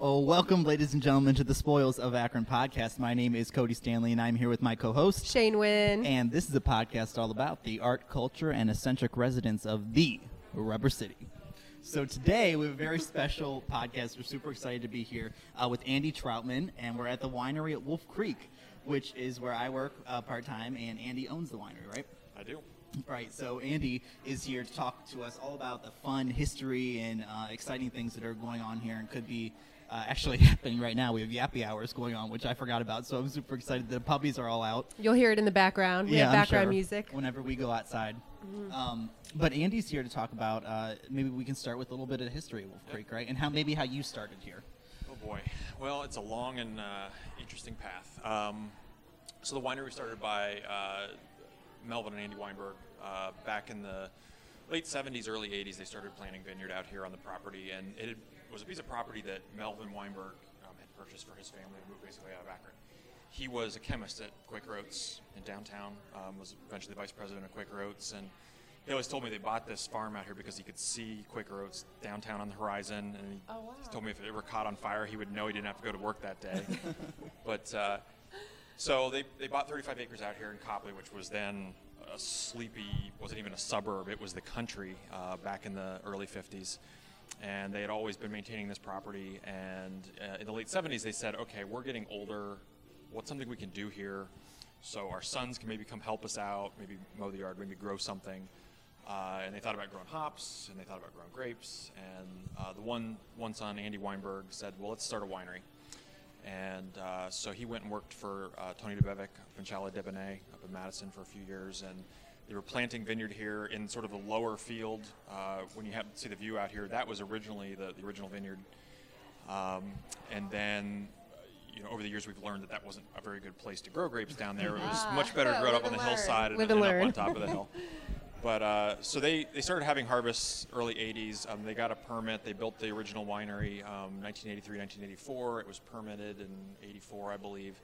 Oh, welcome, ladies and gentlemen, to the Spoils of Akron podcast. My name is Cody Stanley, and I'm here with my co-host Shane Wynn. And this is a podcast all about the art, culture, and eccentric residents of the Rubber City. So today we have a very special podcast. We're super excited to be here uh, with Andy Troutman, and we're at the winery at Wolf Creek, which is where I work uh, part time, and Andy owns the winery, right? I do. Right, so Andy is here to talk to us all about the fun history and uh, exciting things that are going on here and could be uh, actually happening right now. We have yappy hours going on, which I forgot about, so I'm super excited. The puppies are all out. You'll hear it in the background. We yeah, have background sure, music. Whenever we go outside. Mm-hmm. Um, but Andy's here to talk about, uh, maybe we can start with a little bit of history of Wolf yep. Creek, right? And how maybe how you started here. Oh boy. Well, it's a long and uh, interesting path. Um, so the winery was started by uh, Melvin and Andy Weinberg uh, back in the late 70s, early 80s, they started planting vineyard out here on the property, and it was a piece of property that Melvin Weinberg um, had purchased for his family to move basically out of Akron. He was a chemist at Quaker Oats in downtown, um, was eventually the vice president of Quaker Oats, and he always told me they bought this farm out here because he could see Quaker Oats downtown on the horizon, and he, oh, wow. told me if it ever caught on fire, he would know he didn't have to go to work that day. but uh, so they, they bought 35 acres out here in Copley, which was then a sleepy, wasn't even a suburb, it was the country uh, back in the early 50s. And they had always been maintaining this property. And uh, in the late 70s, they said, okay, we're getting older. What's something we can do here? So our sons can maybe come help us out, maybe mow the yard, maybe grow something. Uh, and they thought about growing hops, and they thought about growing grapes. And uh, the one one son, Andy Weinberg, said, "Well, let's start a winery." And uh, so he went and worked for uh, Tony Debevc, Vinchala Debonnaire up in Madison for a few years. And they were planting vineyard here in sort of the lower field. Uh, when you have see the view out here, that was originally the, the original vineyard. Um, and then, you know, over the years we've learned that that wasn't a very good place to grow grapes down there. It was ah, much better to grow it up on the learn. hillside and, and, and up on top of the hill. But uh, so they, they started having harvests early 80s. Um, they got a permit. They built the original winery um, 1983, 1984. It was permitted in 84, I believe.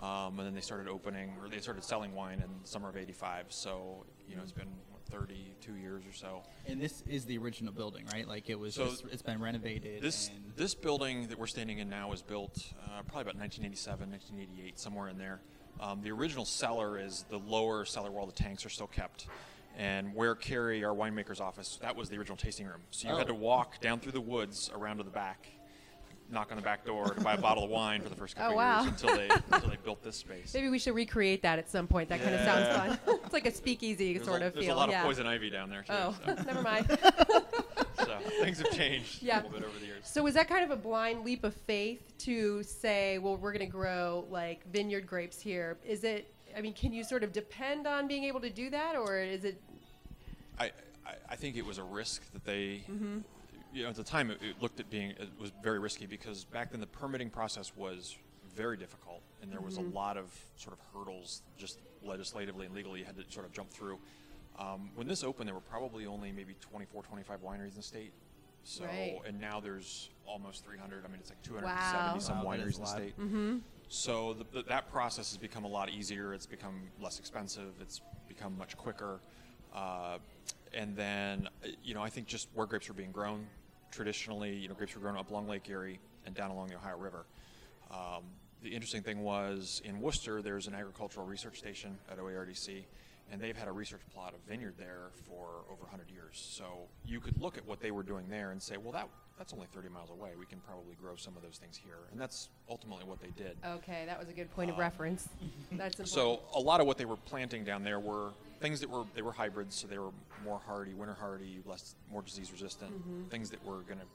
Um, and then they started opening, or they started selling wine in summer of 85. So, you know, it's been 32 years or so. And this is the original building, right? Like it was, so just, it's been renovated. This, this building that we're standing in now was built uh, probably about 1987, 1988, somewhere in there. Um, the original cellar is the lower cellar where all the tanks are still kept and where Carrie, our winemaker's office, that was the original tasting room. So you oh. had to walk down through the woods around to the back, knock on the back door to buy a bottle of wine for the first couple oh, wow. years until they until they built this space. Maybe we should recreate that at some point. That yeah. kind of sounds fun. it's like a speakeasy there's sort a, of there's feel. There's a lot yeah. of poison ivy down there too. Oh, so. never mind. so things have changed yeah. a little bit over the years. So was that kind of a blind leap of faith to say, well, we're going to grow like vineyard grapes here? Is it? I mean, can you sort of depend on being able to do that, or is it I, I think it was a risk that they, mm-hmm. You know, at the time it, it, looked at being it was very risky because back then the permitting process was very difficult and there was mm-hmm. a lot of sort of hurdles just legislatively and legally you had to sort of jump through. Um, when this opened, there were probably only maybe 24, 25 wineries in the state. So right. and now there's almost 300. I mean, it's like 270 wow. some wow, wineries in the state. Mm-hmm. So the, the, that process has become a lot easier. It's become less expensive. It's become much quicker. Uh, and then, you know, I think just where grapes were being grown traditionally, you know, grapes were grown up along Lake Erie and down along the Ohio River. Um, the interesting thing was in Wooster, there's an agricultural research station at OARDC, and they've had a research plot of vineyard there for over 100 years. So you could look at what they were doing there and say, well, that that's only 30 miles away. We can probably grow some of those things here, and that's ultimately what they did. Okay, that was a good point of um, reference. that's important. so a lot of what they were planting down there were things that were they were hybrids, so they were more hardy, winter hardy, less more disease resistant. Mm-hmm. Things that were going to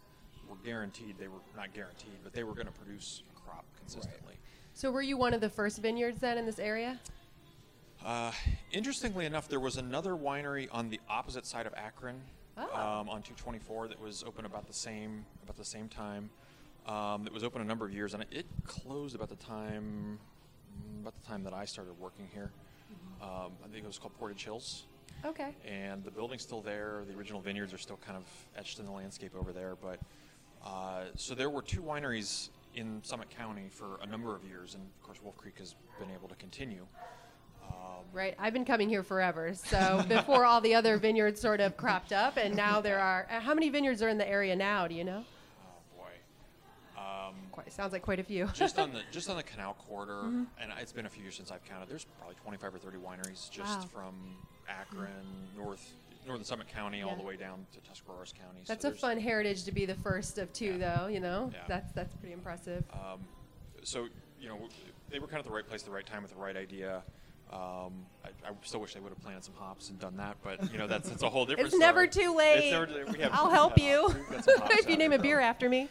were guaranteed. They were not guaranteed, but they were going to produce a crop consistently. Right. So were you one of the first vineyards then in this area? Uh, interestingly enough, there was another winery on the opposite side of Akron oh. um, on 224 that was open about the same about the same time. Um, that was open a number of years, and it closed about the time about the time that I started working here. Um, I think it was called Portage Hills. Okay. And the building's still there. The original vineyards are still kind of etched in the landscape over there. But uh, so there were two wineries in Summit County for a number of years, and of course Wolf Creek has been able to continue. Um, right. I've been coming here forever. So before all the other vineyards sort of cropped up, and now there are. Uh, how many vineyards are in the area now? Do you know? Quite, sounds like quite a few. just on the just on the canal corridor, Mm-hmm. and it's been a few years since I've counted. There's probably 25 or 30 wineries just Wow. Mm-hmm. from Akron, North Northern Summit County, all the way down to Tuscarawas County. So That's a fun heritage to be the first of two, Yeah. though. You know, Yeah. that's that's pretty impressive. Um, so you know, they were kind of the right place, at the right time, with the right idea. Um, I, I still wish they would have planted some hops and done that, but you know, that's it's a whole different. It's never too late. Never I'll help you hops. We've got some hops if you name a beer after me.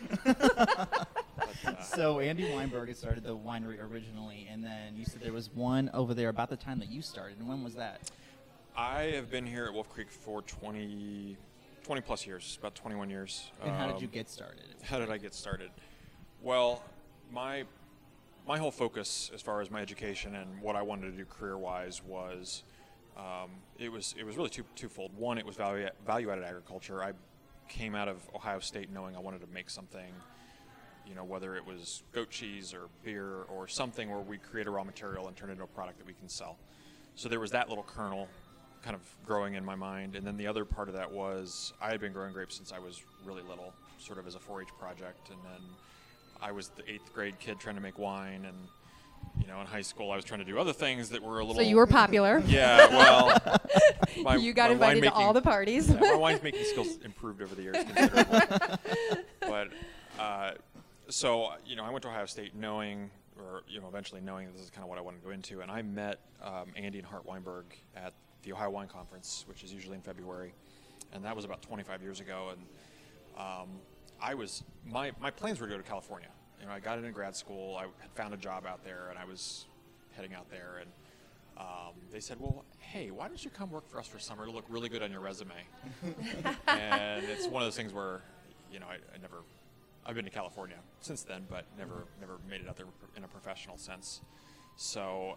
So Andy Weinberg had started the winery originally, and then you said there was one over there about the time that you started. And when was that? I have been here at Wolf Creek for 20, 20 plus years, about 21 years. And how did you Um, get started? How did I get started? Well, my my whole focus as far as my education and what I wanted to do career wise was um, it was it was really two twofold. One, it was value value added agriculture. I came out of Ohio State knowing I wanted to make something, you know, whether it was goat cheese or beer or something where we create a raw material and turn it into a product that we can sell. So there was that little kernel kind of growing in my mind. And then the other part of that was I had been growing grapes since I was really little, sort of as a 4 H project. And then I was the eighth grade kid trying to make wine. And, you know, in high school, I was trying to do other things that were a little. So you were popular. Yeah, well. my- you got invited to all the parties. yeah, my winemaking skills improved over the years considerably. but uh, so you know, I went to Ohio State knowing, or you know, eventually knowing this is kind of what I wanted to go into, and I met um, Andy and Hart Weinberg at the Ohio Wine Conference, which is usually in February, and that was about 25 years ago. And um, I was my my plans were to go to California. You know, I got into grad school. I had found a job out there, and I was heading out there and. Um, they said, "Well, hey, why don't you come work for us for summer? It'll look really good on your resume." and it's one of those things where, you know, I, I never, I've been to California since then, but never, never made it out there in a professional sense. So,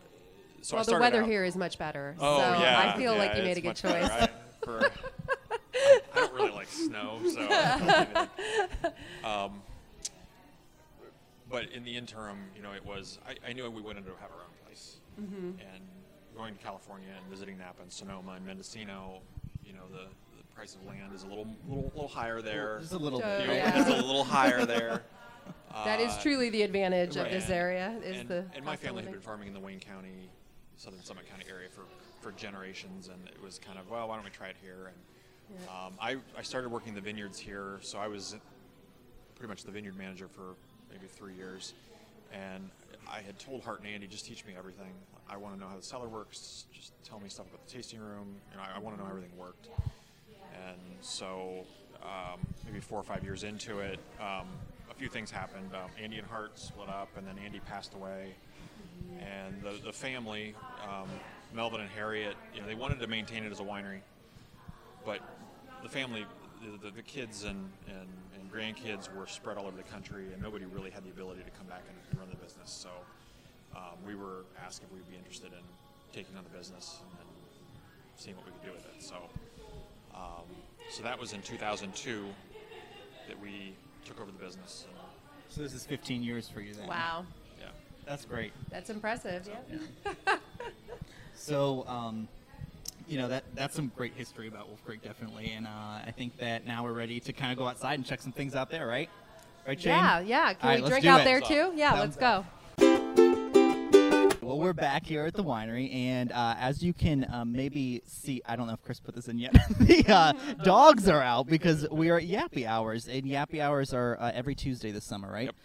so I well, the weather out- here is much better. Oh so yeah, I feel yeah, like you made a good much better. choice. I, for, I, I don't really like snow, so. um, but in the interim, you know, it was I, I knew we wanted to have our own place, Mm-hmm. and going to California and visiting Napa and Sonoma and Mendocino, you know, the price of land is a little little, little higher there. Just a little Uh, bit. You know, right? yeah. It's a little higher there. that is Uh, truly the advantage of right. this area. Is and, the and my family had been farming in the Wayne County, Southern Summit County area for, for generations, and it was kind of well, why don't we try it here? And Yeah. um, I, I started working the vineyards here, so I was pretty much the vineyard manager for maybe three years, and I had told Hart and Andy, just teach me everything. I want to know how the cellar works. Just tell me stuff about the tasting room. You know, I, I want to know how everything worked. And so, um, maybe four or five years into it, um, a few things happened. Um, Andy and Hart split up, and then Andy passed away. And the, the family, um, Melvin and Harriet, you know, they wanted to maintain it as a winery, but the family, the, the, the kids and, and, and grandkids were spread all over the country, and nobody really had the ability to come back and, and run the business. So um, we were asked if we'd be interested in taking on the business and, seeing what we could do with it. So, um, so that was in 2002 that we took over the business. So this is 15 years for you then. Wow, yeah. That's great. that's impressive. Yeah. So, um, you know that that's some great history about Wolf Creek, definitely, and uh, I think that now we're ready to kind of go outside and check some things out there, right? Right, Shane? Yeah, yeah. Can All right, we let's drink out it. there too? Yeah, Thumbs let's up. go. Well, we're back here at the winery, and uh, as you can um, maybe see, I don't know if Chris put this in yet. the uh, dogs are out because we are at Yappy Hours, and Yappy Hours are uh, every Tuesday this summer, right? Yep.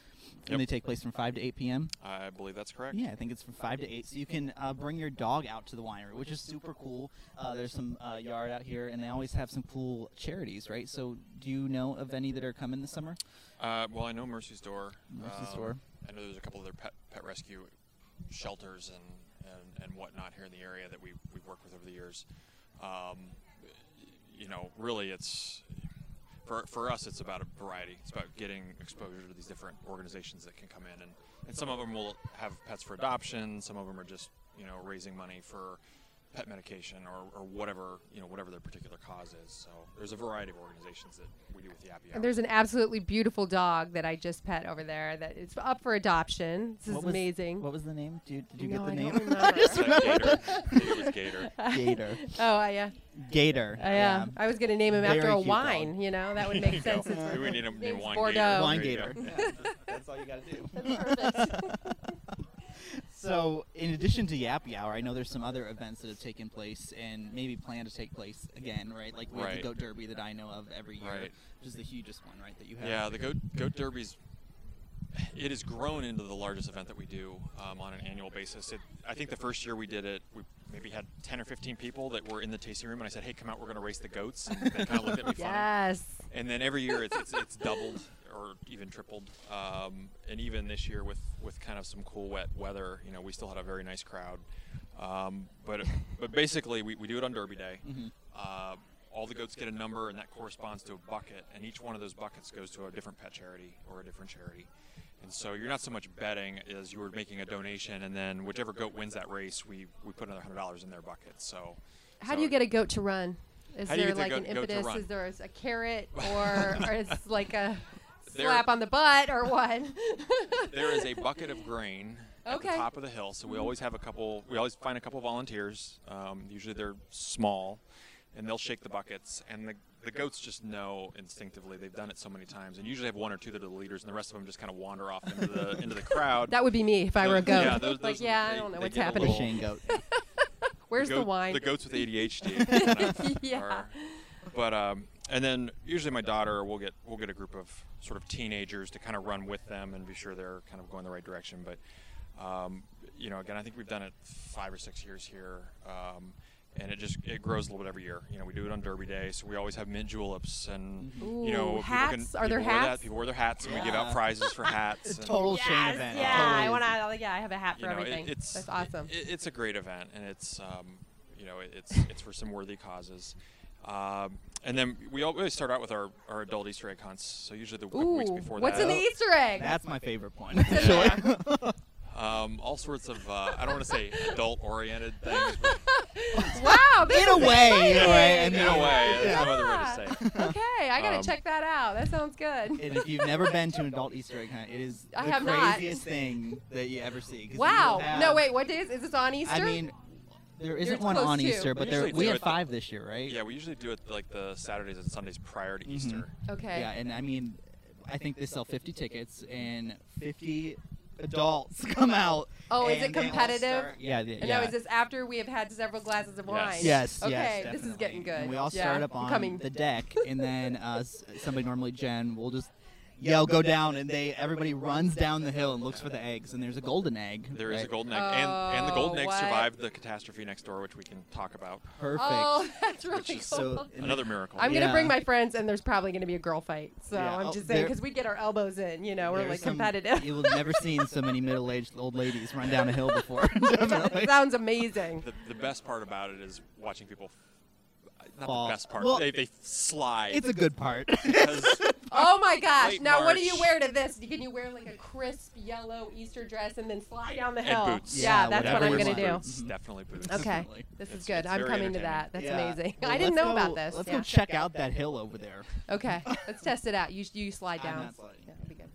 And they take place from 5 to 8 p.m. I believe that's correct. Yeah, I think it's from 5 to 8. So you can uh, bring your dog out to the winery, which is super cool. Uh, there's some uh, yard out here, and they always have some cool charities, right? So do you know of any that are coming this summer? Uh, well, I know Mercy's Door. Mercy's Um, Door. I know there's a couple other pet pet rescue shelters and, and, and whatnot here in the area that we we've worked with over the years. Um, you know, really, it's for for us, it's about a variety. It's about getting exposure to these different organizations that can come in, and, and some of them will have pets for adoption. Some of them are just you know raising money for pet medication or, or whatever you know whatever their particular cause is. So there's a variety of organizations that we do with the Yappy Hour. And there's an absolutely beautiful dog that I just pet over there that is up for adoption. This is was- amazing. What was the name? Did, did you no, get the I name? don't remember. Is that Gator. I think it Gator. Gator. oh, I, yeah. Gator. I, uh, I was going to name him after a wine. dog. You know, that would make sense. go. We need a Wine Bordeaux. Gator. Wine Gator. Yeah, that's That's all you got to do. That's perfect. So, in addition to Yappy Hour, I know there's some other events that have taken place and maybe plan to take place again, right? Like we have the Goat Derby that I know of every year, Right. which is the hugest one, right? That you have. Yeah, the goat goat derby's it has grown into the largest event that we do um, on an annual basis. It, I think the first year we did it, we maybe had 10 or 15 people that were in the tasting room, and I said, "Hey, come out, we're going to race the goats." And they kind of looked at me funny. yes. And then every year it's, it's, it's doubled or even tripled. Um, and even this year with, with kind of some cool wet weather, you know, we still had a very nice crowd. Um, but but basically, we, we do it on Derby Day. Mhm. Uh, all the goats get a number, and that corresponds to a bucket. And each one of those buckets goes to a different pet charity or a different charity. And so you're not so much betting as you were making a donation, and then whichever goat wins that race, we, we put another hundred dollars in their bucket. So How so do you get a goat to run? Is How do you there get the like an goat- goat to impetus? Is there a carrot or, or it's like a There- slap on the butt or what? there is a bucket of grain at the top of the hill. So we always have a couple. We always find a couple volunteers. Um, usually they're small, and they'll shake the buckets. And the the goats just know instinctively. They've done it so many times, and usually have one or two that are the leaders, and the rest of them just kind of wander off into the into the crowd. That would be me if I were a goat. yeah, those- like, those- yeah, I don't know what's happening. The little- Shane Goat. Where's the, the wine? The goats with ADHD. kind of Yeah. are- but um, and then usually my daughter will get we'll get a group of sort of teenagers to kind of run with them and be sure they're kind of going the right direction. But um, you know, again, I think we've done it five or six years here. Um, and it just it grows a little bit every year. You know, we do it on Derby Day, so we always have mint juleps, and Ooh, you know, people hats? can Are there people wear that, hats? people wear their hats, and we give out prizes for hats. and- Total Shane Yes, event. yeah, Totally I want to. Yeah, I have a hat for you know, it- everything. it's That's awesome. it- it's a great event, and it's um, you know it- it's it's for some worthy causes. Um, and then we always start out with our, our adult Easter egg hunts. So usually the couple weeks Ooh, before what's that, in the Easter egg? That's my favorite point. actually. um, all sorts of uh, I don't want to say adult oriented things, wow, this In a is way, exciting. right? I in mean, a way, there's Yeah. no other way to say. okay, I gotta Um, check that out. That sounds good. And if you've never been to an adult Easter egg hunt, it is I the have not. craziest thing that you ever see. Wow. have- no, wait. What day is? Is this on Easter? I mean, there isn't one on to. Easter, We but there we do had it- five this year, right? Yeah, we usually do it like the Saturdays and Sundays prior to Mhm. Easter. okay. Yeah, and I mean, I think they sell 50 tickets and 50 adults come out. Oh, is it competitive? start- yeah, the- And yeah. now, is this after we have had several glasses of wine? Yes, yes. Okay, yes, this is getting good. And we all Yeah, start up on coming. the deck, and then uh, somebody normally Jen will just yell, "Go down!" and they everybody runs down the hill and looks for the eggs, and there's a golden egg. There is right? a golden egg, and, and the oh, golden Oh, egg what? survived the catastrophe next door, which we can talk about. Perfect. Oh, that's really Which cool. is so Another miracle. I'm gonna Yeah. bring my friends, and there's probably gonna be a girl fight. So Yeah, I'm oh, just saying because we get our elbows in. You know, we're There's like some- competitive. You've never seen so many middle-aged old ladies run down a hill before. Definitely. Sounds amazing. the, the best part about it is watching people. F- Not Fall. the best part. Well, they, they slide. It's a good part. because Oh my gosh! Late now, what do you wear to this? Can you wear like a crisp yellow Easter dress and then slide down the hill? and boots. Yeah, Yeah, that's what I'm gonna do. want. Boots, mm-hmm. definitely boots. Okay, Definitely. this is It's- good. it's I'm coming to that. That's Yeah. amazing. Well, I didn't know go- about this. Let's Yeah. go check out that hill over there. Okay, let's test it out. You you slide down. Yeah, be good.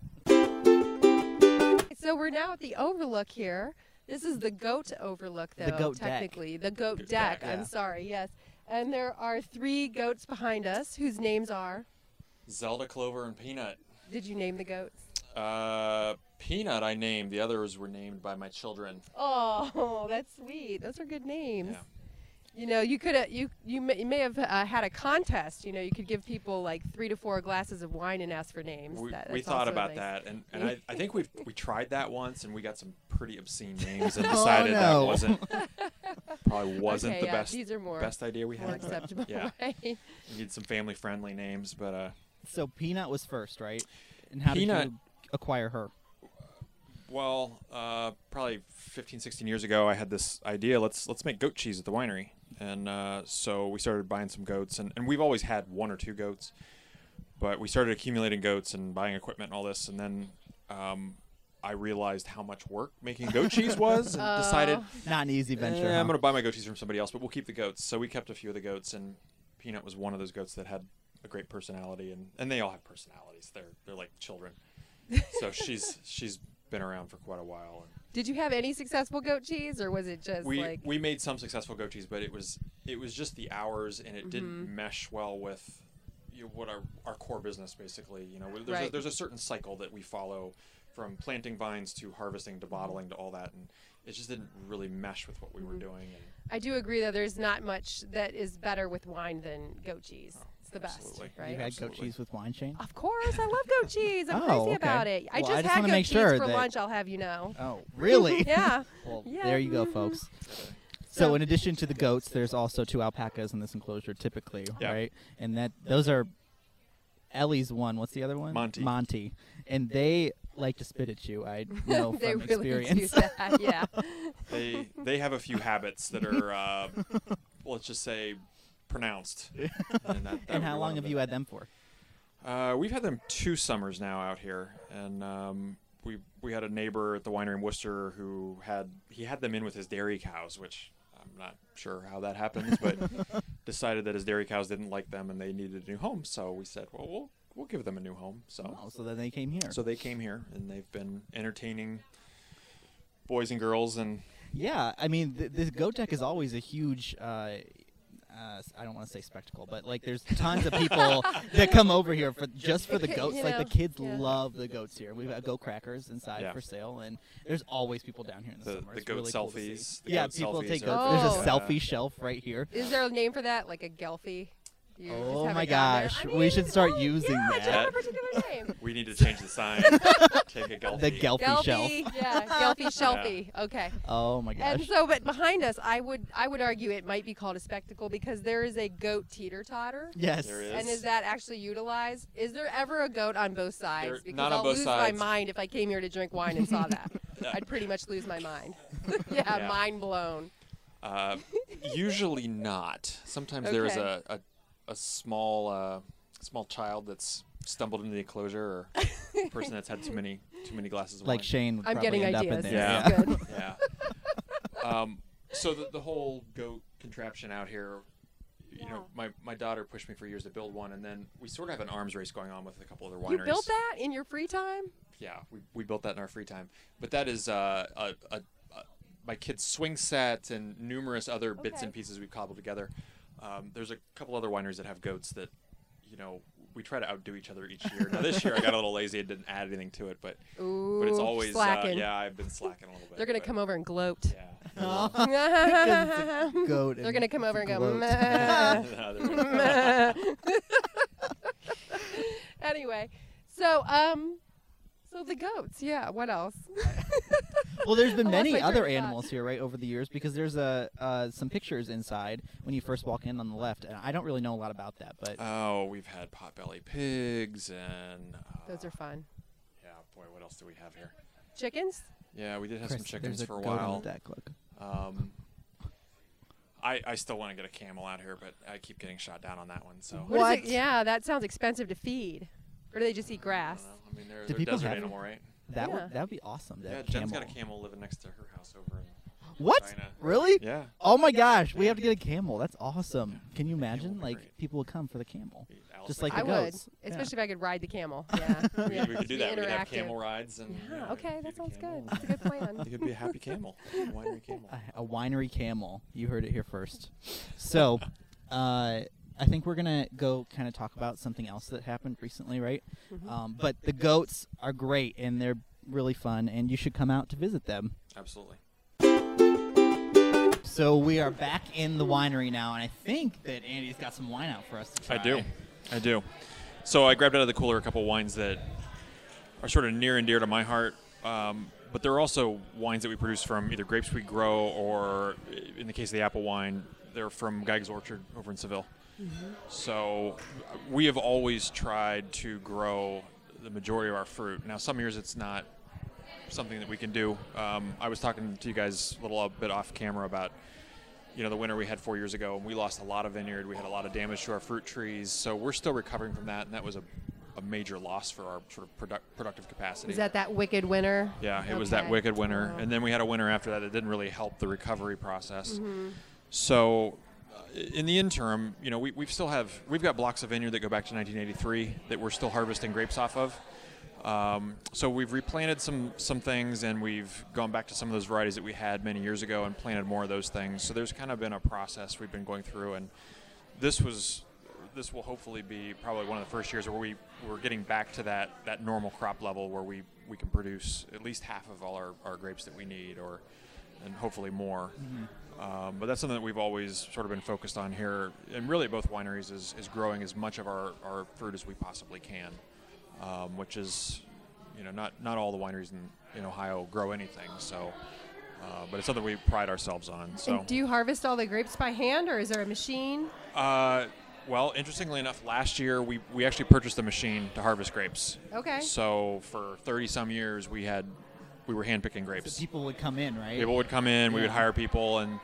So we're now at the overlook here. This is the goat overlook, though. The goat deck. technically, the goat Goat deck. deck, I'm yeah. sorry. Yes, and there are three goats behind us whose names are. Zelda, Clover, and Peanut. Did you name the goats? Uh, Peanut, I named. The others were named by my children. Oh, that's sweet. Those are good names. Yeah. You know, you could have you you may, you may have uh, had a contest. You know, you could give people like three to four glasses of wine and ask for names. We, That- we thought about nice. that, and, and I, I think we we tried that once, and we got some pretty obscene names, and Oh, decided no. that wasn't probably wasn't okay, the yeah, best These are more best idea we more had. but acceptable. Yeah, right? we need some family friendly names, but uh, So Peanut was first, right? And how did you acquire her? Well, uh, probably 15, 16 years ago, I had this idea. Let's let's make goat cheese at the winery, and uh, so we started buying some goats, and, and we've always had one or two goats, but we started accumulating goats and buying equipment and all this, and then um, I realized how much work making goat cheese was, and decided Oh. Not an easy venture. Eh, huh? I'm going to buy my goat cheese from somebody else, but we'll keep the goats. So we kept a few of the goats, and Peanut was one of those goats that had a great personality, and, and they all have personalities. They're they're like children. so she's she's been around for quite a while. Did you have any successful goat cheese, or was it just we like? we made some successful goat cheese, but it was it was just the hours, and it didn't Mm-hmm. mesh well with you know, what our our core business basically. You know, there's a, there's a certain cycle that we follow from planting vines to harvesting to bottling to all that, and it just didn't really mesh with what we were doing. And I do agree that there's not much that is better with wine than goat cheese. Oh, it's the best, absolutely. right? You had goat cheese with wine, Shane? Of course, I love goat cheese. I'm Oh, crazy okay. about it. I Well, just I just had wanna goat make cheese sure for that- lunch. I'll have you know. Oh, really? yeah. Well, Yeah. there you go, folks. So, So- in addition to the goats, there's also two alpacas in this enclosure, typically, Yeah. right? And that those are Ellie's one. What's the other one? Monty. Monty, and they like to spit at you. I know they from really experience. do that. Yeah. they they have a few habits that are uh, let's just say pronounced. And, that, that and how long have you had them for? Uh, we've had them two summers now out here, and um, we we had a neighbor at the winery in Wooster who had he had them in with his dairy cows, which I'm not sure how that happens, but decided that his dairy cows didn't like them and they needed a new home. So we said, well, we'll we'll give them a new home. So Oh, so then they came here. so they came here and they've been entertaining boys and girls and Yeah, I mean, th- this goat deck is always a huge. Uh, uh, I don't want to say spectacle, but like there's tons of people that come over here for just for the You goats. like know, the kids yeah. love the goats here. We've got goat crackers inside Yeah. for sale, and there's always people down here in the, The- summer. the It's goat really cool selfies, the yeah, goat people selfies take are goats. There's a selfie Yeah. shelf right here. Is there a name for that? Like a gelfie? You Oh my gosh, I we should start well, using yeah, that. do you have a particular name? we need to change the sign. Take a gulp. The Gelfie shelf. Yeah, Gelfie Shelfie. Okay. Oh my gosh. And gosh. so, but behind us, I would I would argue it might be called a spectacle because there is a goat teeter totter. yes. There is. And is that actually utilized? Is there ever a goat on both sides? There- because not on I'll both lose sides. my mind if I came here to drink wine and saw that. Yeah. I'd pretty much lose my mind. yeah, Yeah. mind blown. Uh, usually not. Sometimes there is a, a, a small uh, small child that's stumbled into the enclosure or a person that's had too many too many glasses of wine. Like wine. Shane would I'm probably getting end ideas. up in there. Yeah. is yeah. Um, so the, the whole goat contraption out here, you know, my, my daughter pushed me for years to build one, and then we sort of have an arms race going on with a couple other wineries. You built that in your free time? Yeah, we, we built that in our free time. But that is uh, a, a, a my kid's swing set and numerous other bits and pieces we've cobbled together. Um, there's a couple other wineries that have goats that, you know, we try to outdo each other each year. Now this year I got a little lazy and didn't add anything to it, but Ooh, but it's always uh, slacking. yeah I've been slacking a little bit. They're gonna but- come over and gloat. Yeah. Oh, They're gonna come over and go. gloat. "Meh." No, anyway, so um, so the goats. Yeah. What else? well, there's been I many my other train animals here, right, over the years, because there's a uh, some pictures inside when you first walk in on the left, and I don't really know a lot about that, but oh, we've had potbelly pigs and uh, Those are fun. yeah. Boy, what else do we have here? Chickens. Yeah, we did have Chris, some chickens there's for a goat on while. the deck, look. Um, I I still want to get a camel out here, but I keep getting shot down on that one. So What is What? Yeah, that sounds expensive to feed. Or do they just eat grass? don't. I mean, they're, Do they're a people desert have- animal, right? That Yeah. would that would be awesome. To Yeah, have Jen's camel. got a camel living next to her house over in. What? China. Really? Yeah. Oh my gosh, we have to get a camel. That's awesome. Yeah. Can you imagine? would be like great. people would come for the camel. Alice Just might like I the do would, goats. especially if I could ride the camel. Yeah. it. yeah. We, we could do Be that. We could have interactive. camel rides and. you Yeah, okay, that sounds good. That's a good plan. He could be a happy camel, a winery camel. A, a winery camel. You heard it here first. So, uh, I think we're gonna go kind of talk about something else that happened recently, right? Mhm. Um, but the goats are great and they're really fun, and you should come out to visit them. Absolutely. So we are back in the winery now, and I think that Andy's got some wine out for us to try. I do. I do. So I grabbed out of the cooler a couple wines that are sort of near and dear to my heart. Um, but there are also wines that we produce from either grapes we grow or, in the case of the apple wine, they're from Geigs Orchard over in Seville. So we have always tried to grow the majority of our fruit. Now, some years it's not something that we can do. Um, I was talking to you guys a little bit off camera about you know the winter we had four years ago and we lost a lot of vineyard we had a lot of damage to our fruit trees so we're still recovering from that and that was a, a major loss for our sort of product, productive capacity Was that that wicked winter? yeah it was that wicked winter Oh. and then we had a winter after that that didn't really help the recovery process Mm-hmm. so in the interim you know we, we still have we've got blocks of vineyard that go back to 1983 that we're still harvesting grapes off of um, so we've replanted some some things, and we've gone back to some of those varieties that we had many years ago and planted more of those things. So there's kind of been a process we've been going through, and this was this will hopefully be probably one of the first years where we we're getting back to that that normal crop level where we we can produce at least half of all our, our grapes that we need, or and hopefully more. Um, but that's something that we've always sort of been focused on here, and really at both wineries is, is growing as much of our, our fruit as we possibly can, um, which is, you know, not, not all the wineries in, in Ohio grow anything. So, uh, but it's something we pride ourselves on. So, And do you harvest all the grapes by hand, or is there a machine? uh, well, interestingly enough, last year we, we actually purchased a machine to harvest grapes. Okay. So for 30 some years, we had we were hand picking So grapes. people would come in, right? people would come in, we would hire people, and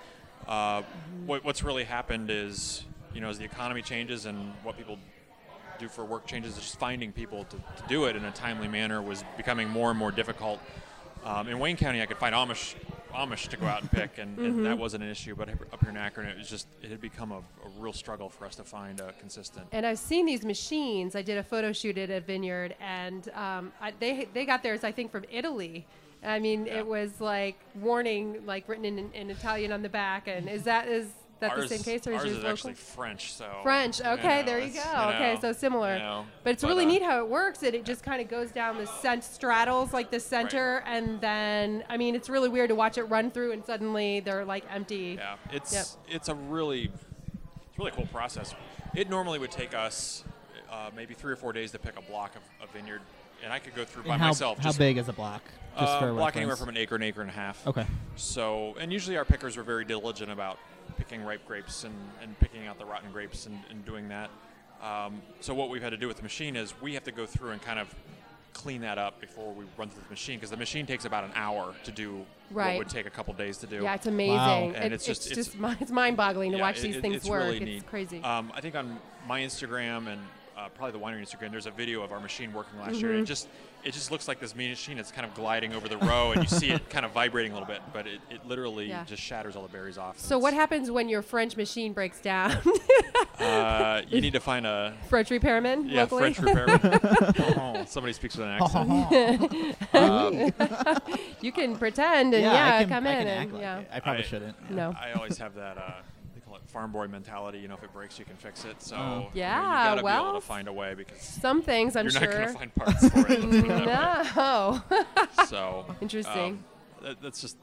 uh, what, what's really happened is, you know, as the economy changes and what people do for work changes, just finding people to, to do it in a timely manner was becoming more and more difficult. Um, in Wayne County, I could find Amish Amish to go out and pick, and, and that wasn't an issue. But up here in Akron, it was just it had become a, a real struggle for us to find a consistent. And I've seen these machines. I did a photo shoot at a vineyard, and um, I, they they got theirs, I think, from Italy. I mean, Yeah. it was like warning, like written in, in Italian on the back. And is that is that ours, the same case, or is ours yours is local? actually French, so French. Okay, know, there you go. okay, know, so similar. you know, but it's but, really uh, neat how it works. It, it just kind of goes down the cent straddles like the center, and then I mean, it's really weird to watch it run through, and suddenly they're like empty. Yeah, it's it's a really it's a really cool process. It normally would take us uh, maybe three or four days to pick a block of a vineyard, and I could go through by how, myself. how just, big is a block? Just uh, for block anywhere from an acre, an acre and a half. Okay. So, and usually our pickers are very diligent about picking ripe grapes and, and picking out the rotten grapes and, and doing that. Um, so what we've had to do with the machine is we have to go through and kind of clean that up before we run through the machine because the machine takes about an hour to do Right. what would take a couple days to do. Yeah, it's amazing. Wow. And It- it's just- it's, it's- mi- it's mind-boggling to Yeah, watch it- these it- things it's work. Really it's neat. crazy. Um, I think on my Instagram and uh, probably the winery Instagram, there's a video of our machine working last year. Mm-hmm. And it just it just looks like this machine is kind of gliding over the row, and you see it kind of vibrating a little bit, but it, it literally Yeah. just shatters all the berries off. so what happens when your French machine breaks down? Uh, you need to find a French repairman yeah locally. French repairman. oh, somebody speaks with an accent. Um, you can pretend and yeah, yeah, can, come I in and act like yeah. it. I probably I- shouldn't. No. I always have that. Uh, they call it farm boy mentality. You know, if it breaks, you can fix it. So Oh. you know, Yeah, you gotta be well, able to find a way because Some things I'm sure you're not going to find parts for it. let's put it that way. no. So Interesting. um, that, that's just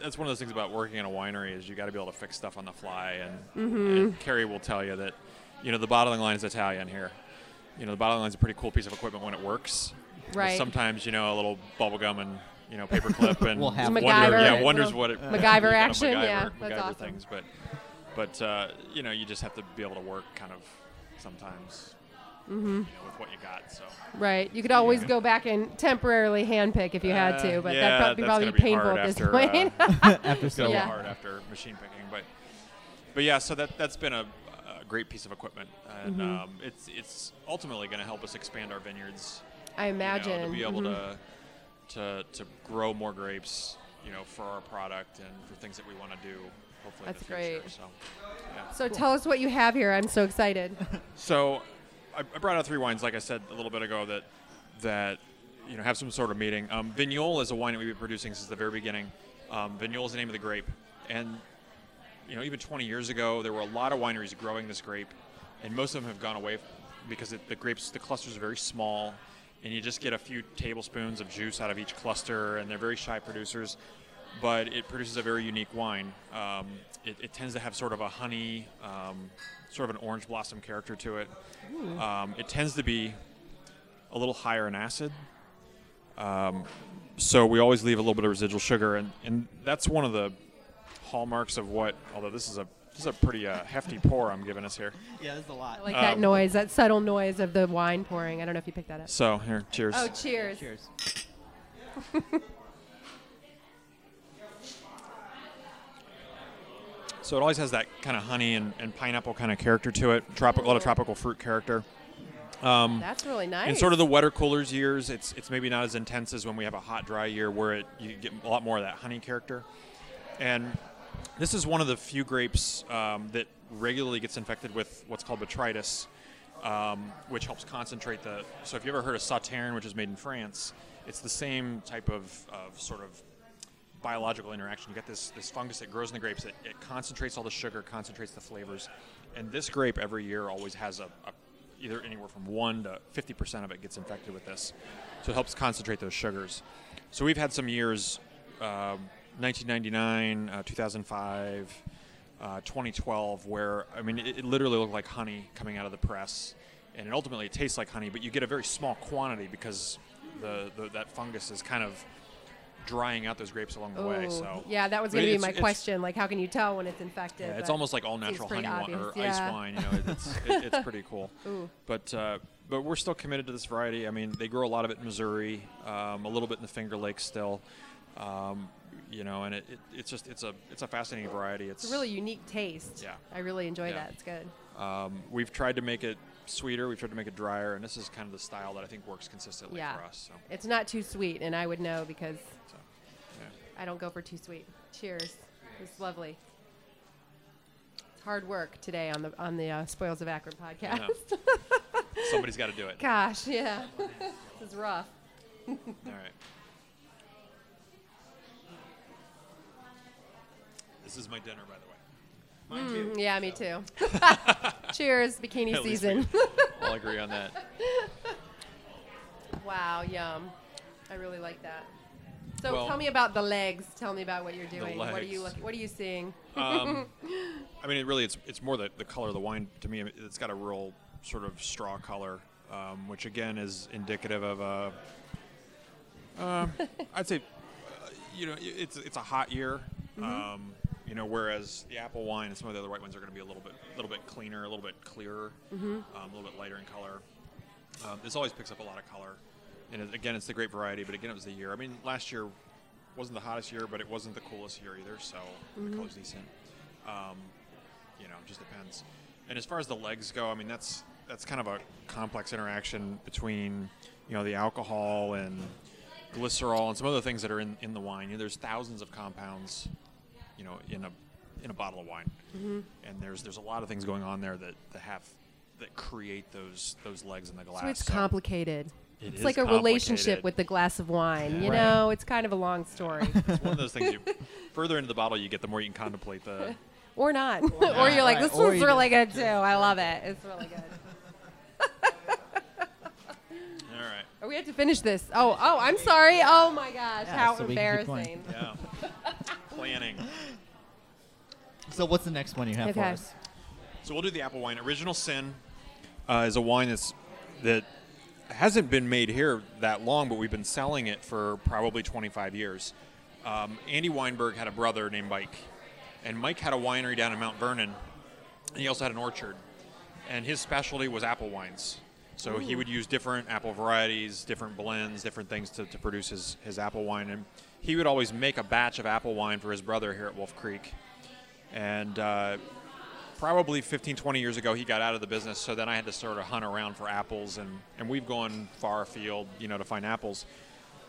that's one of those things about working in a winery is you got to be able to fix stuff on the fly. And, Mm-hmm. and Carrie will tell you that you know the bottling line is Italian here. You know the bottling line is a pretty cool piece of equipment when it works. But Right. Sometimes you know a little bubble gum and you know paperclip and We'll have wonder, MacGyver, yeah, right? wonders Little what it MacGyver you gotta action, MacGyver, yeah, that's MacGyver awesome. things, but but uh, you know you just have to be able to work kind of sometimes Mm-hmm. you know, with what you got. So. Right. You could always go back and temporarily handpick if you had to, Uh, but yeah, that'd probably, that's probably be be painful at this after, point. uh, After It's so gonna Yeah. be hard after machine picking, but but yeah, so that that's been a, a great piece of equipment, and Mm-hmm. um, it's it's ultimately going to help us expand our vineyards. I you know, imagine. to be able Mhm. to to to grow more grapes, you know, for our product and for things that we want to do. Hopefully, That's in the future. great. So, yeah. So tell us what you have here. I'm so excited. So, I, I brought out three wines, like I said a little bit ago, that that you know have some sort of meaning. Um, Vignoles is a wine that we've been producing since the very beginning. Um, Vignoles is the name of the grape, and you know even 20 years ago there were a lot of wineries growing this grape, and most of them have gone away because it, the grapes, the clusters are very small, and you just get a few tablespoons of juice out of each cluster, and they're very shy producers. But it produces a very unique wine. Um, it, it tends to have sort of a honey, um, sort of an orange blossom character to it. Um, it tends to be a little higher in acid. Um, so we always leave a little bit of residual sugar, and, and that's one of the hallmarks of what. Although this is a this is a pretty uh, hefty pour I'm giving us here. Yeah, there's a lot. I like that Um, noise, that subtle noise of the wine pouring. I don't know if you picked that up. So here, cheers. Oh, cheers. Cheers. So it always has that kind of honey and, and pineapple kind of character to it. Tropic, a lot of tropical fruit character. Um, That's really nice. In sort of the wetter, cooler years, it's it's maybe not as intense as when we have a hot, dry year where it you get a lot more of that honey character. And this is one of the few grapes um, that regularly gets infected with what's called botrytis, um, which helps concentrate the. So if you ever heard of Sauterne, which is made in France, it's the same type of, of sort of biological interaction. You get this this fungus that grows in the grapes. It, it concentrates all the sugar, concentrates the flavors, and this grape every year always has a, a either anywhere from one to fifty percent of it gets infected with this, so it helps concentrate those sugars. So we've had some years, um 1999, uh, 2005, uh, 2012, where I mean it, it literally looked like honey coming out of the press, and it ultimately it tastes like honey, but you get a very small quantity because the, the that fungus is kind of drying out those grapes along the way. So yeah, that was going to be my question. Like, how can you tell when it's infected? yeah, it's almost like all natural honey wine or obvious, ice wine. You know, it's it, it's pretty cool. Ooh. But uh, but we're still committed to this variety. I mean, they grow a lot of it in Missouri, um, a little bit in the Finger Lakes still. Um, you know, and it, it, it's just it's a it's a fascinating variety. It's, It's a really unique taste. Yeah. I really enjoy Yeah. that. It's good. um, we've tried to make it sweeter. We've tried to make it drier, and this is kind of the style that I think works consistently Yeah. for us. So, It's not too sweet, and I would know because so yeah. I don't go for too sweet. Cheers. It's lovely. It's hard work today on the on the uh, Spoils of Akron podcast. somebody's got to do it. Gosh, yeah, this is rough. All right. This is my dinner, by the way. Mine too. Mm, yeah, me too. Cheers, bikini At season. all agree on that. wow, yum. I really like that. So Well- tell me about the legs. Tell me about what you're doing. What are you legs. look, What are you seeing? Um, I mean, it really, it's it's more the, the color of the wine to me. It's got a real sort of straw color, um, which again is indicative of a. Um, I'd say, uh, you know, it's it's a hot year. Um, you know, whereas the apple wine and some of the other white ones are going to be a little bit, little bit cleaner, a little bit clearer, um, a little bit lighter in color. Um, this always picks up a lot of color, and it, again, it's the great variety. But again, it was the year. I mean, last year wasn't the hottest year, but it wasn't the coolest year either. So the color's decent. Um, you know, it just depends. And as far as the legs go, I mean, that's that's kind of a complex interaction between you know the alcohol and glycerol and some other things that are in, in the wine. You know, there's thousands of compounds, you know, in a in a bottle of wine, mm-hmm. and there's there's a lot of things going on there that, that have that create those those legs in the glass. So it's So complicated. it it's is like a relationship with the glass of wine. You Right. know, it's kind of a long story. It's one of those things. You further into the bottle you get, the more you can contemplate the. or not. or not. you're like, this or one's you really good too. I love it. It's really good. All right. Oh, we have to finish this. Oh, oh, I'm sorry. Oh my gosh, Yeah, how so we keep going. embarrassing. Yeah. Planning. So what's the next one you have for us? So we'll do the apple wine. Original Sin uh, is a wine that's that hasn't been made here that long, but we've been selling it for probably 25 years. Um, Andy Weinberg had a brother named Mike, and Mike had a winery down in Mount Vernon, and he also had an orchard. And his specialty was apple wines. So he would use different apple varieties, different blends, different things to, to produce his, his apple wine. And he would always make a batch of apple wine for his brother here at Wolf Creek. And uh, probably 15, 20 years ago, he got out of the business. So then I had to sort of hunt around for apples, and, and we've gone far afield, you know, to find apples.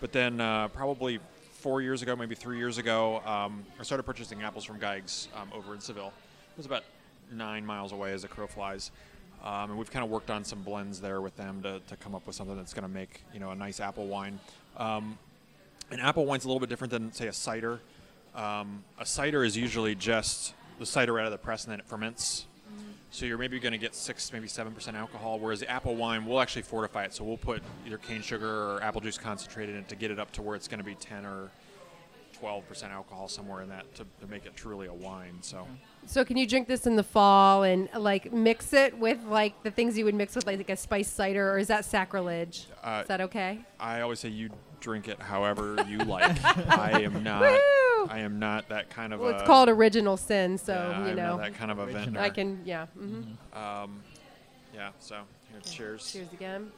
But then uh, probably four years ago, maybe three years ago, um, I started purchasing apples from Geigs um, over in Seville. It was about nine miles away as a crow flies. Um, and we've kind of worked on some blends there with them to, to come up with something that's going to make you know a nice apple wine. Um, an apple wine's a little bit different than say a cider. Um, a cider is usually just the cider out of the press and then it ferments. So you're maybe going to get six, maybe seven percent alcohol. Whereas the apple wine, we'll actually fortify it. So we'll put either cane sugar or apple juice concentrate in it to get it up to where it's going to be ten or twelve percent alcohol somewhere in that to, to make it truly a wine. So So can you drink this in the fall and like mix it with like the things you would mix with like, a spiced cider, or is that sacrilege? Uh, is that okay? I always say you drink it however you like. I am not. Woo! I am not that kind of. Well, it's a, called original sin, so yeah, you I'm know not that kind of a vendor. I can. Yeah. hmm Um, yeah. So here, cheers. Cheers again.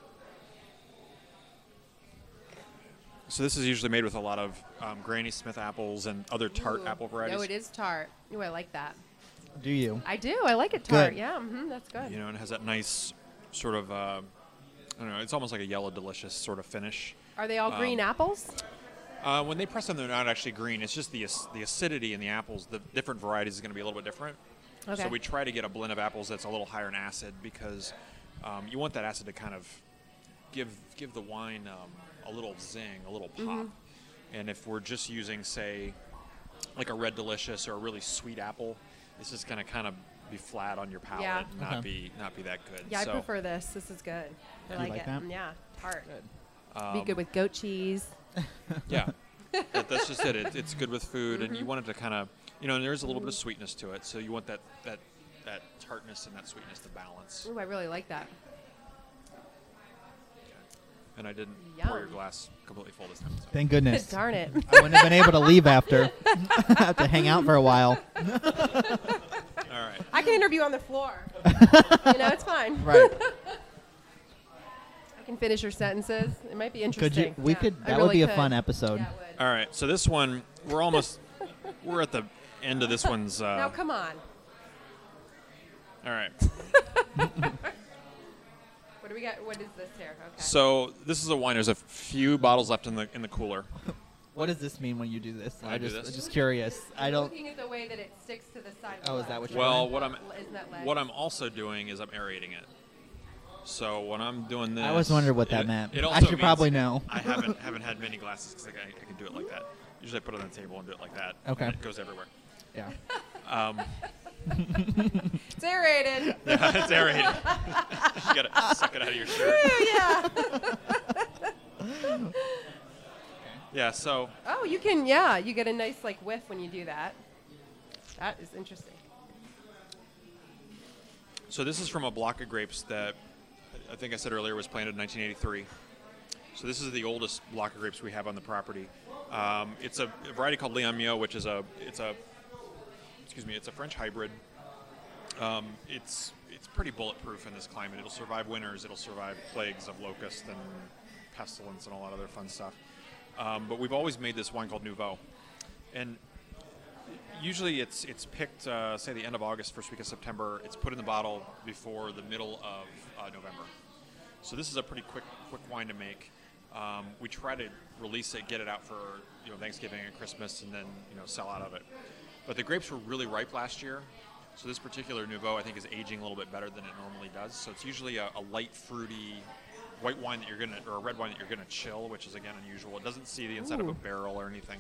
So this is usually made with a lot of um, Granny Smith apples and other tart Ooh. apple varieties. No, it is tart. Ooh, I like that. Do you? I do. I like it tart. Good. Yeah. hmm that's good. You know, and it has that nice sort of. Uh, I don't know. It's almost like a yellow delicious sort of finish. Are they all green um, apples? Uh, when they press them, they're not actually green. It's just the the acidity in the apples. The different varieties is going to be a little bit different. Okay. So we try to get a blend of apples that's a little higher in acid because um, you want that acid to kind of give give the wine um, a little zing, a little pop. Mm-hmm. And if we're just using, say, like a red delicious or a really sweet apple, it's just going to kind of be flat on your palate, Yeah. and not Okay. be not be that good. Yeah, so, I prefer this. This is good. I You like, like it. that? Yeah, tart. um, Be good with goat cheese. Yeah, that, that's just it. it. It's good with food, and you Mm-hmm. want it to kind of, you know, and there's a little bit of sweetness to it, so you want that that that tartness and that sweetness to balance. Ooh, I really like that. And I didn't pour your glass completely full this time. So. Thank goodness. Darn it. I wouldn't have been able to leave after. have to hang out for a while. All right. I can interview on the floor. you know, it's fine. Right. I can finish your sentences. It might be interesting. Could interesting. you? We Yeah, could. I That would really be a fun episode. Yeah, it would. All right. So this one, we're almost, we're at the end of this one's. Uh, now, come on. all right. What do we got? What is this here? Okay. So this is a wine. There's a few bottles left in the in the cooler. What does this mean when you do this? When I I do just, this? just curious. I don't. looking at the way that it sticks to the side. Of Oh, is that what you're Well, what I'm Isn't that what I'm also doing is I'm aerating it. So when I'm doing this, I always wondered what that it- meant. It I should probably know. I haven't haven't had many glasses because I, I can do it like that. Usually I put it on the table and do it like that. and Okay. it goes everywhere. Yeah. Um, It's aerated. yeah, it's aerated. you gotta suck it out of your shirt. yeah. Yeah. So Oh, you can. Yeah, you get a nice like whiff when you do that. That is interesting. So this is from a block of grapes that I think I said earlier was planted in 1983. So this is the oldest block of grapes we have on the property. Um, it's a variety called Léon Millot, which is a it's a excuse me, it's a French hybrid. Um, it's it's pretty bulletproof in this climate. It'll survive winters. It'll survive plagues of locust and pestilence and a lot of other fun stuff. Um, but we've always made this wine called Nouveau, and usually it's it's picked uh, say the end of August, first week of September. It's put in the bottle before the middle of uh, November. So this is a pretty quick quick wine to make. Um, we try to release it, get it out for you know Thanksgiving and Christmas, and then you know sell out of it. But the grapes were really ripe last year, so this particular Nouveau I think is aging a little bit better than it normally does. So it's usually a, a light fruity white wine that you're gonna or a red wine that you're gonna chill, which is again unusual. It doesn't see the inside of a barrel or anything.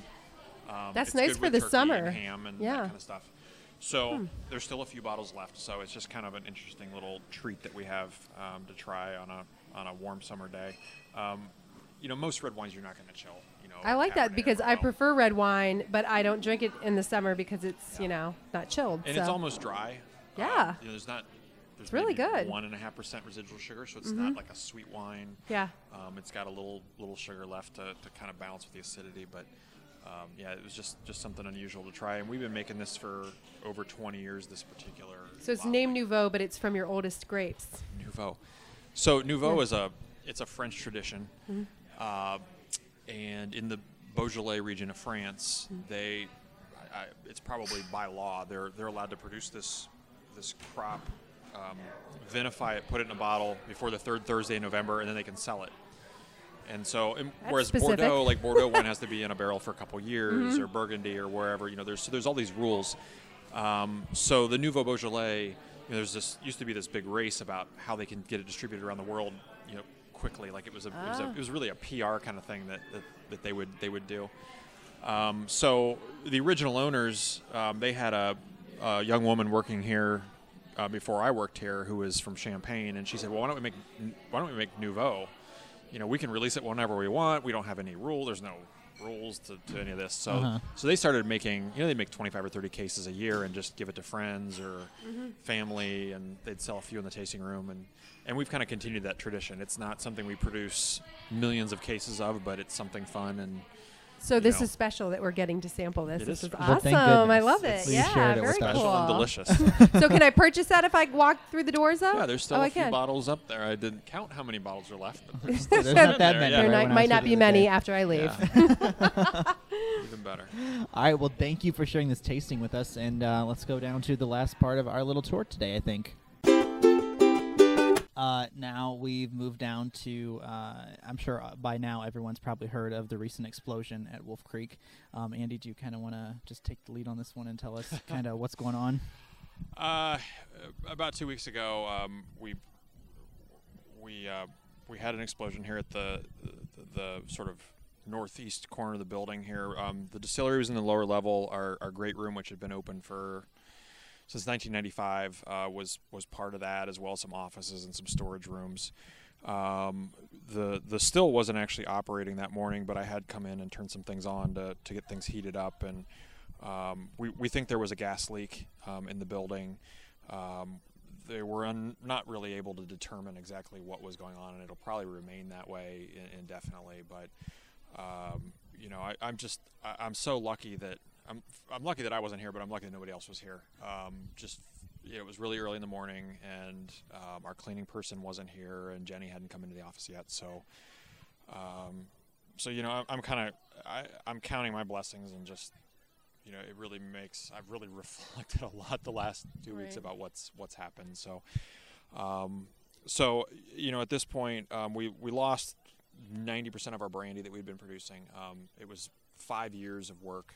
Um, That's nice for the summer. and ham and Yeah. Hmm. that kind of stuff. So there's still a few bottles left. So it's just kind of an interesting little treat that we have um, to try on a on a warm summer day. Um, you know, most red wines you're not going to chill. You know, I like that because I prefer red wine, but I don't drink it in the summer because it's you know not chilled. and so. it's almost dry. Yeah. Um, you know, there's not. There's It's really good. Mm-hmm. One and a half percent residual sugar, so it's not like a sweet wine. yeah. Um, it's got a little little sugar left to, to kind of balance with the acidity, but um, yeah, it was just just something unusual to try. And we've been making this for over 20 years. This particular. So it's named Nouveau, but it's from your oldest grapes. Nouveau. So Nouveau is a it's a French tradition, Mm-hmm. uh, and in the Beaujolais region of France, Mm-hmm. they I, I, it's probably by law they're they're allowed to produce this this crop, um, vinify it, put it in a bottle before the third Thursday in November, and then they can sell it. And so, and whereas specific. Bordeaux, like Bordeaux wine has to be in a barrel for a couple years, Mm-hmm. or Burgundy, or wherever, you know, there's so there's all these rules. Um, so the Nouveau Beaujolais, you know, there's this used to be this big race about how they can get it distributed around the world, you know, quickly. Like it was a, it, was a Ah. it was really a PR kind of thing that, that, that they would they would do. Um, so the original owners, um, they had a, a young woman working here uh, before I worked here, who was from Champagne, and she said, "Well, why don't we make why don't we make Nouveau? You know, we can release it whenever we want. We don't have any rule. There's no rules to, to any of this. So, Uh-huh. so they started making. You know, they make 25 or 30 cases a year and just give it to friends or family, and they'd sell a few in the tasting room, and and we've kind of continued that tradition. It's not something we produce millions of cases of, but it's something fun and So this know. is special that we're getting to sample this. It this is is special. Well, awesome. I love it. It's- yeah, shared it very with cool. and delicious. so can I purchase that if I walk through the doors though? Yeah, there's still oh, a I few can. bottles up there. I didn't count how many bottles are left, but there's There's not that There, many. yeah. There right, might, when I might was not be many day. after I leave. Yeah. even better. All right. Well, thank you for sharing this tasting with us, and uh, let's go down to the last part of our little tour today. I think. Uh, now we've moved down to. Uh, I'm sure uh, by now everyone's probably heard of the recent explosion at Wolf Creek. Um, Andy, do you kind of want to just take the lead on this one and tell us kind of what's going on? Uh, about two weeks ago, um, we we uh, we had an explosion here at the, the the sort of northeast corner of the building here. Um, the distillery was in the lower level. Our our great room, which had been open for since 1995 uh, was was part of that, as well as some offices and some storage rooms. Um, the the still wasn't actually operating that morning, but I had come in and turned some things on to, to get things heated up, and um, we we think there was a gas leak um, in the building. Um, they were un, not really able to determine exactly what was going on, and it'll probably remain that way indefinitely. But um, you know, I, am just I, am so lucky that I'm I'm lucky that I wasn't here, but I'm lucky that nobody else was here. Um, just you know, it was really early in the morning, and um, our cleaning person wasn't here, and Jenny hadn't come into the office yet. So, um, so you know, I'm, I'm kind of I'm counting my blessings and just you know, it really makes I've really reflected a lot the last two right. weeks about what's what's happened. So, um, so you know, at this point, um, we we lost ninety percent of our brandy that we'd been producing. Um, it was five years of work,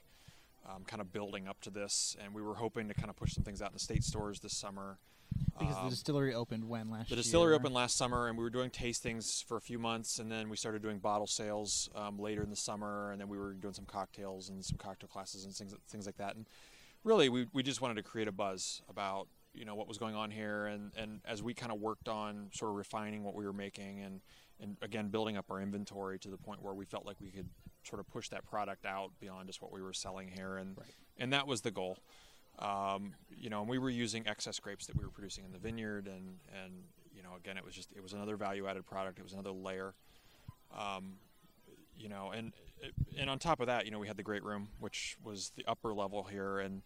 um, kind of building up to this, and we were hoping to kind of push some things out in the state stores this summer. Because um, the distillery opened when last The distillery year? opened last summer, and we were doing tastings for a few months, and then we started doing bottle sales um, later in the summer, and then we were doing some cocktails and some cocktail classes and things things like that. And really, we we just wanted to create a buzz about you know what was going on here, and and as we kind of worked on sort of refining what we were making and and again building up our inventory to the point where we felt like we could sort of push that product out beyond just what we were selling here, and right. and that was the goal. Um, you know, and we were using excess grapes that we were producing in the vineyard, and and you know, again, it was just it was another value-added product. It was another layer. Um, you know, and and on top of that, you know, we had the great room, which was the upper level here, and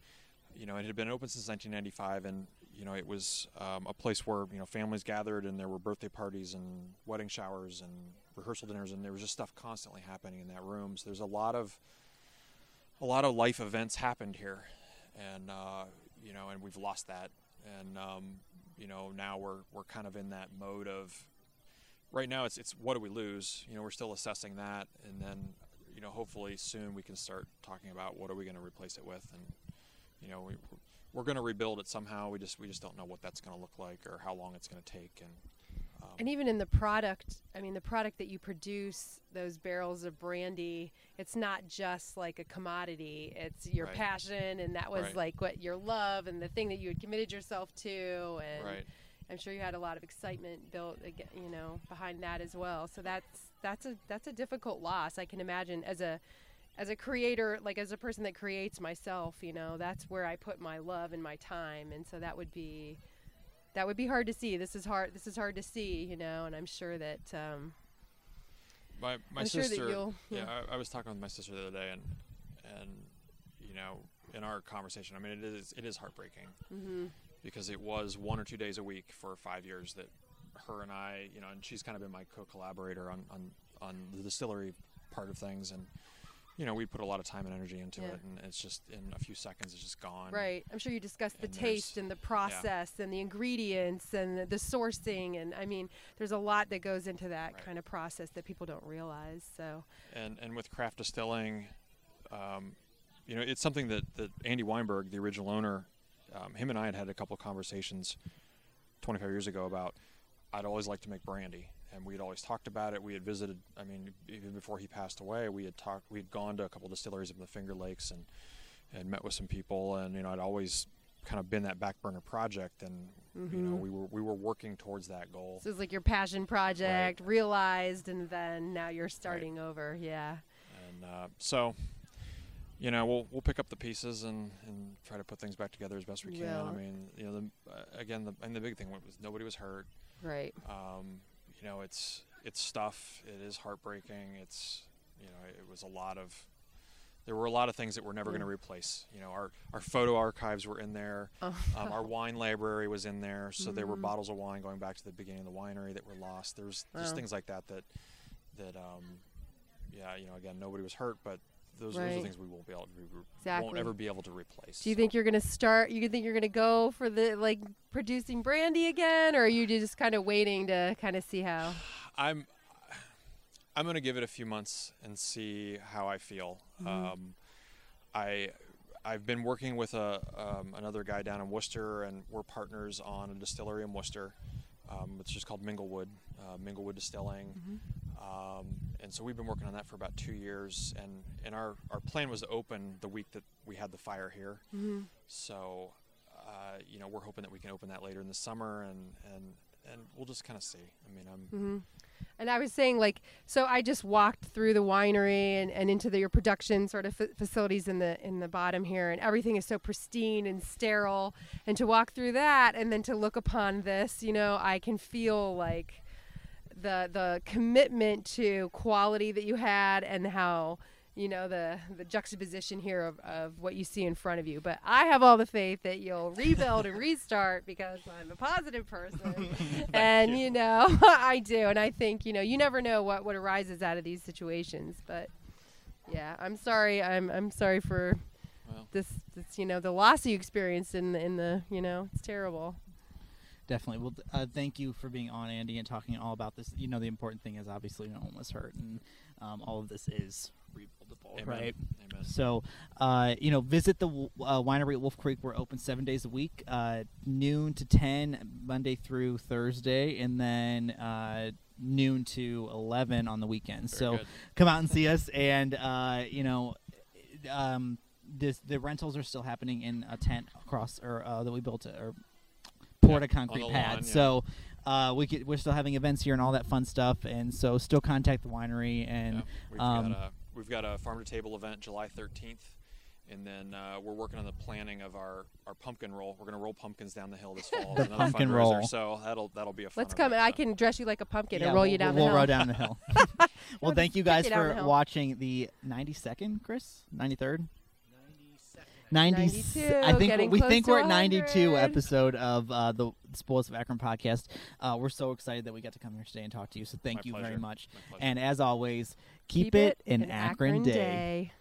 you know, it had been open since 1995, and you know, it was um, a place where you know families gathered, and there were birthday parties and wedding showers and rehearsal dinners, and there was just stuff constantly happening in that room. So there's a lot of a lot of life events happened here, and uh, you know, and we've lost that, and um, you know, now we're we're kind of in that mode of right now it's it's what do we lose? You know, we're still assessing that, and then you know, hopefully soon we can start talking about what are we going to replace it with, and you know, we, we're going to rebuild it somehow. We just we just don't know what that's going to look like or how long it's going to take, and um, and even in the product, I mean, the product that you produce, those barrels of brandy, it's not just like a commodity. It's your right. passion, and that was right. like what your love and the thing that you had committed yourself to, and right. I'm sure you had a lot of excitement built, you know, behind that as well. So that's that's a that's a difficult loss. I can imagine as a as a creator, like as a person that creates myself, you know, that's where I put my love and my time, and so that would be that would be hard to see. This is hard. This is hard to see, you know, and I'm sure that. Um, my my I'm sister. Sure yeah, yeah I, I, was talking with my sister the other day, and and you know, in our conversation, I mean, it is it is heartbreaking mm-hmm. because it was one or two days a week for five years that her and I, you know, and she's kind of been my co-collaborator on on on the distillery part of things, and you know, we put a lot of time and energy into yeah. it, and it's just in a few seconds, it's just gone. Right. I'm sure you discussed the taste and the process yeah. and the ingredients and the, the, sourcing, and I mean, there's a lot that goes into that right. kind of process that people don't realize. So. And and with craft distilling, um, you know, it's something that that Andy Weinberg, the original owner, um, him and I had had a couple of conversations 25 years ago about. I'd always like to make brandy, and we had always talked about it. We had visited. I mean, even before he passed away, we had talked. We had gone to a couple distilleries up in the Finger Lakes and and met with some people. And you know, I'd always kind of been that back burner project, and mm-hmm. you know, mm-hmm. we were we were working towards that goal. So it's like your passion project right. realized, and then now you're starting right. over. Yeah. And uh, so. You know, we'll we'll pick up the pieces and, and try to put things back together as best we can. I mean, you know, the, uh, again, the, and the big thing was nobody was hurt. Right. Um, you know, it's it's stuff. It is heartbreaking. It's you know, it was a lot of. There were a lot of things that we're never going to replace. You know, our, our photo archives were in there. Oh. Um, our wine library was in there. So mm-hmm. there were mm-hmm. bottles of wine going back to the beginning of the winery that were lost. There's just things like that that that um, yeah, you know, again, nobody was hurt, but those, right. those are things we won't be able to re- exactly. won't ever be able to replace. Do you so. think you're going to start? You think you're going to go for the like producing brandy again, or are you just kind of waiting to kind of see how? I'm I'm going to give it a few months and see how I feel. Mm-hmm. Um, I I've been working with a um, another guy down in Wooster, and we're partners on a distillery in Wooster. Um, it's just called Minglewood, uh, Minglewood Distilling. Mm-hmm. Um, and so we've been working on that for about two years. And, and our, our plan was to open the week that we had the fire here. Mm-hmm. So, uh, you know, we're hoping that we can open that later in the summer, and and and we'll just kind of see. I mean, I'm. hmm And I was saying, like, so I just walked through the winery and, and into the, your production sort of f- facilities in the in the bottom here, and everything is so pristine and sterile. And to walk through that, and then to look upon this, you know, I can feel like the the commitment to quality that you had, and how you know the the juxtaposition here of, of what you see in front of you. But I have all the faith that you'll rebuild and restart because I'm a positive person, and you. know I do, and I think you know you never know what what arises out of these situations. But yeah, I'm sorry. I'm I'm sorry for Well. this this you know the loss you experienced in the, in the you know it's terrible. Definitely. Well, uh, thank you for being on, Andy, and talking all about this. You know, the important thing is obviously no one was hurt, and um, all of this is rebuildable, Amen. right? Amen. So, uh, you know, visit the uh, winery at Wolf Creek. We're open seven days a week, uh, noon to 10, Monday through Thursday, and then uh, noon to 11 on the weekends. Very so good. come out and see us. And, uh, you know, um, this, the rentals are still happening in a tent across, or uh, that we built, or poured Yeah, a concrete pad. lawn, yeah. So, uh, we could, we're still having events here and all that fun stuff. And so, still contact the winery and Yeah, we've um, got a we've got a farm to table event July 13th, and then uh, we're working on the planning of our, our pumpkin roll. We're gonna roll pumpkins down the hill this fall. The pumpkin roll. So that'll that'll be a fun. Let's come. event, I can dress you like a pumpkin Yeah, and roll we'll, you down we'll the hill. roll down the hill. well, thank you guys for the watching the 92nd, Chris. 93rd. 90, 92, I think we think we're at 92 episode of uh, the Spoils of Akron podcast. Uh, we're so excited that we got to come here today and talk to you. So thank My you very much. And as always, keep, it an, Akron, day. day.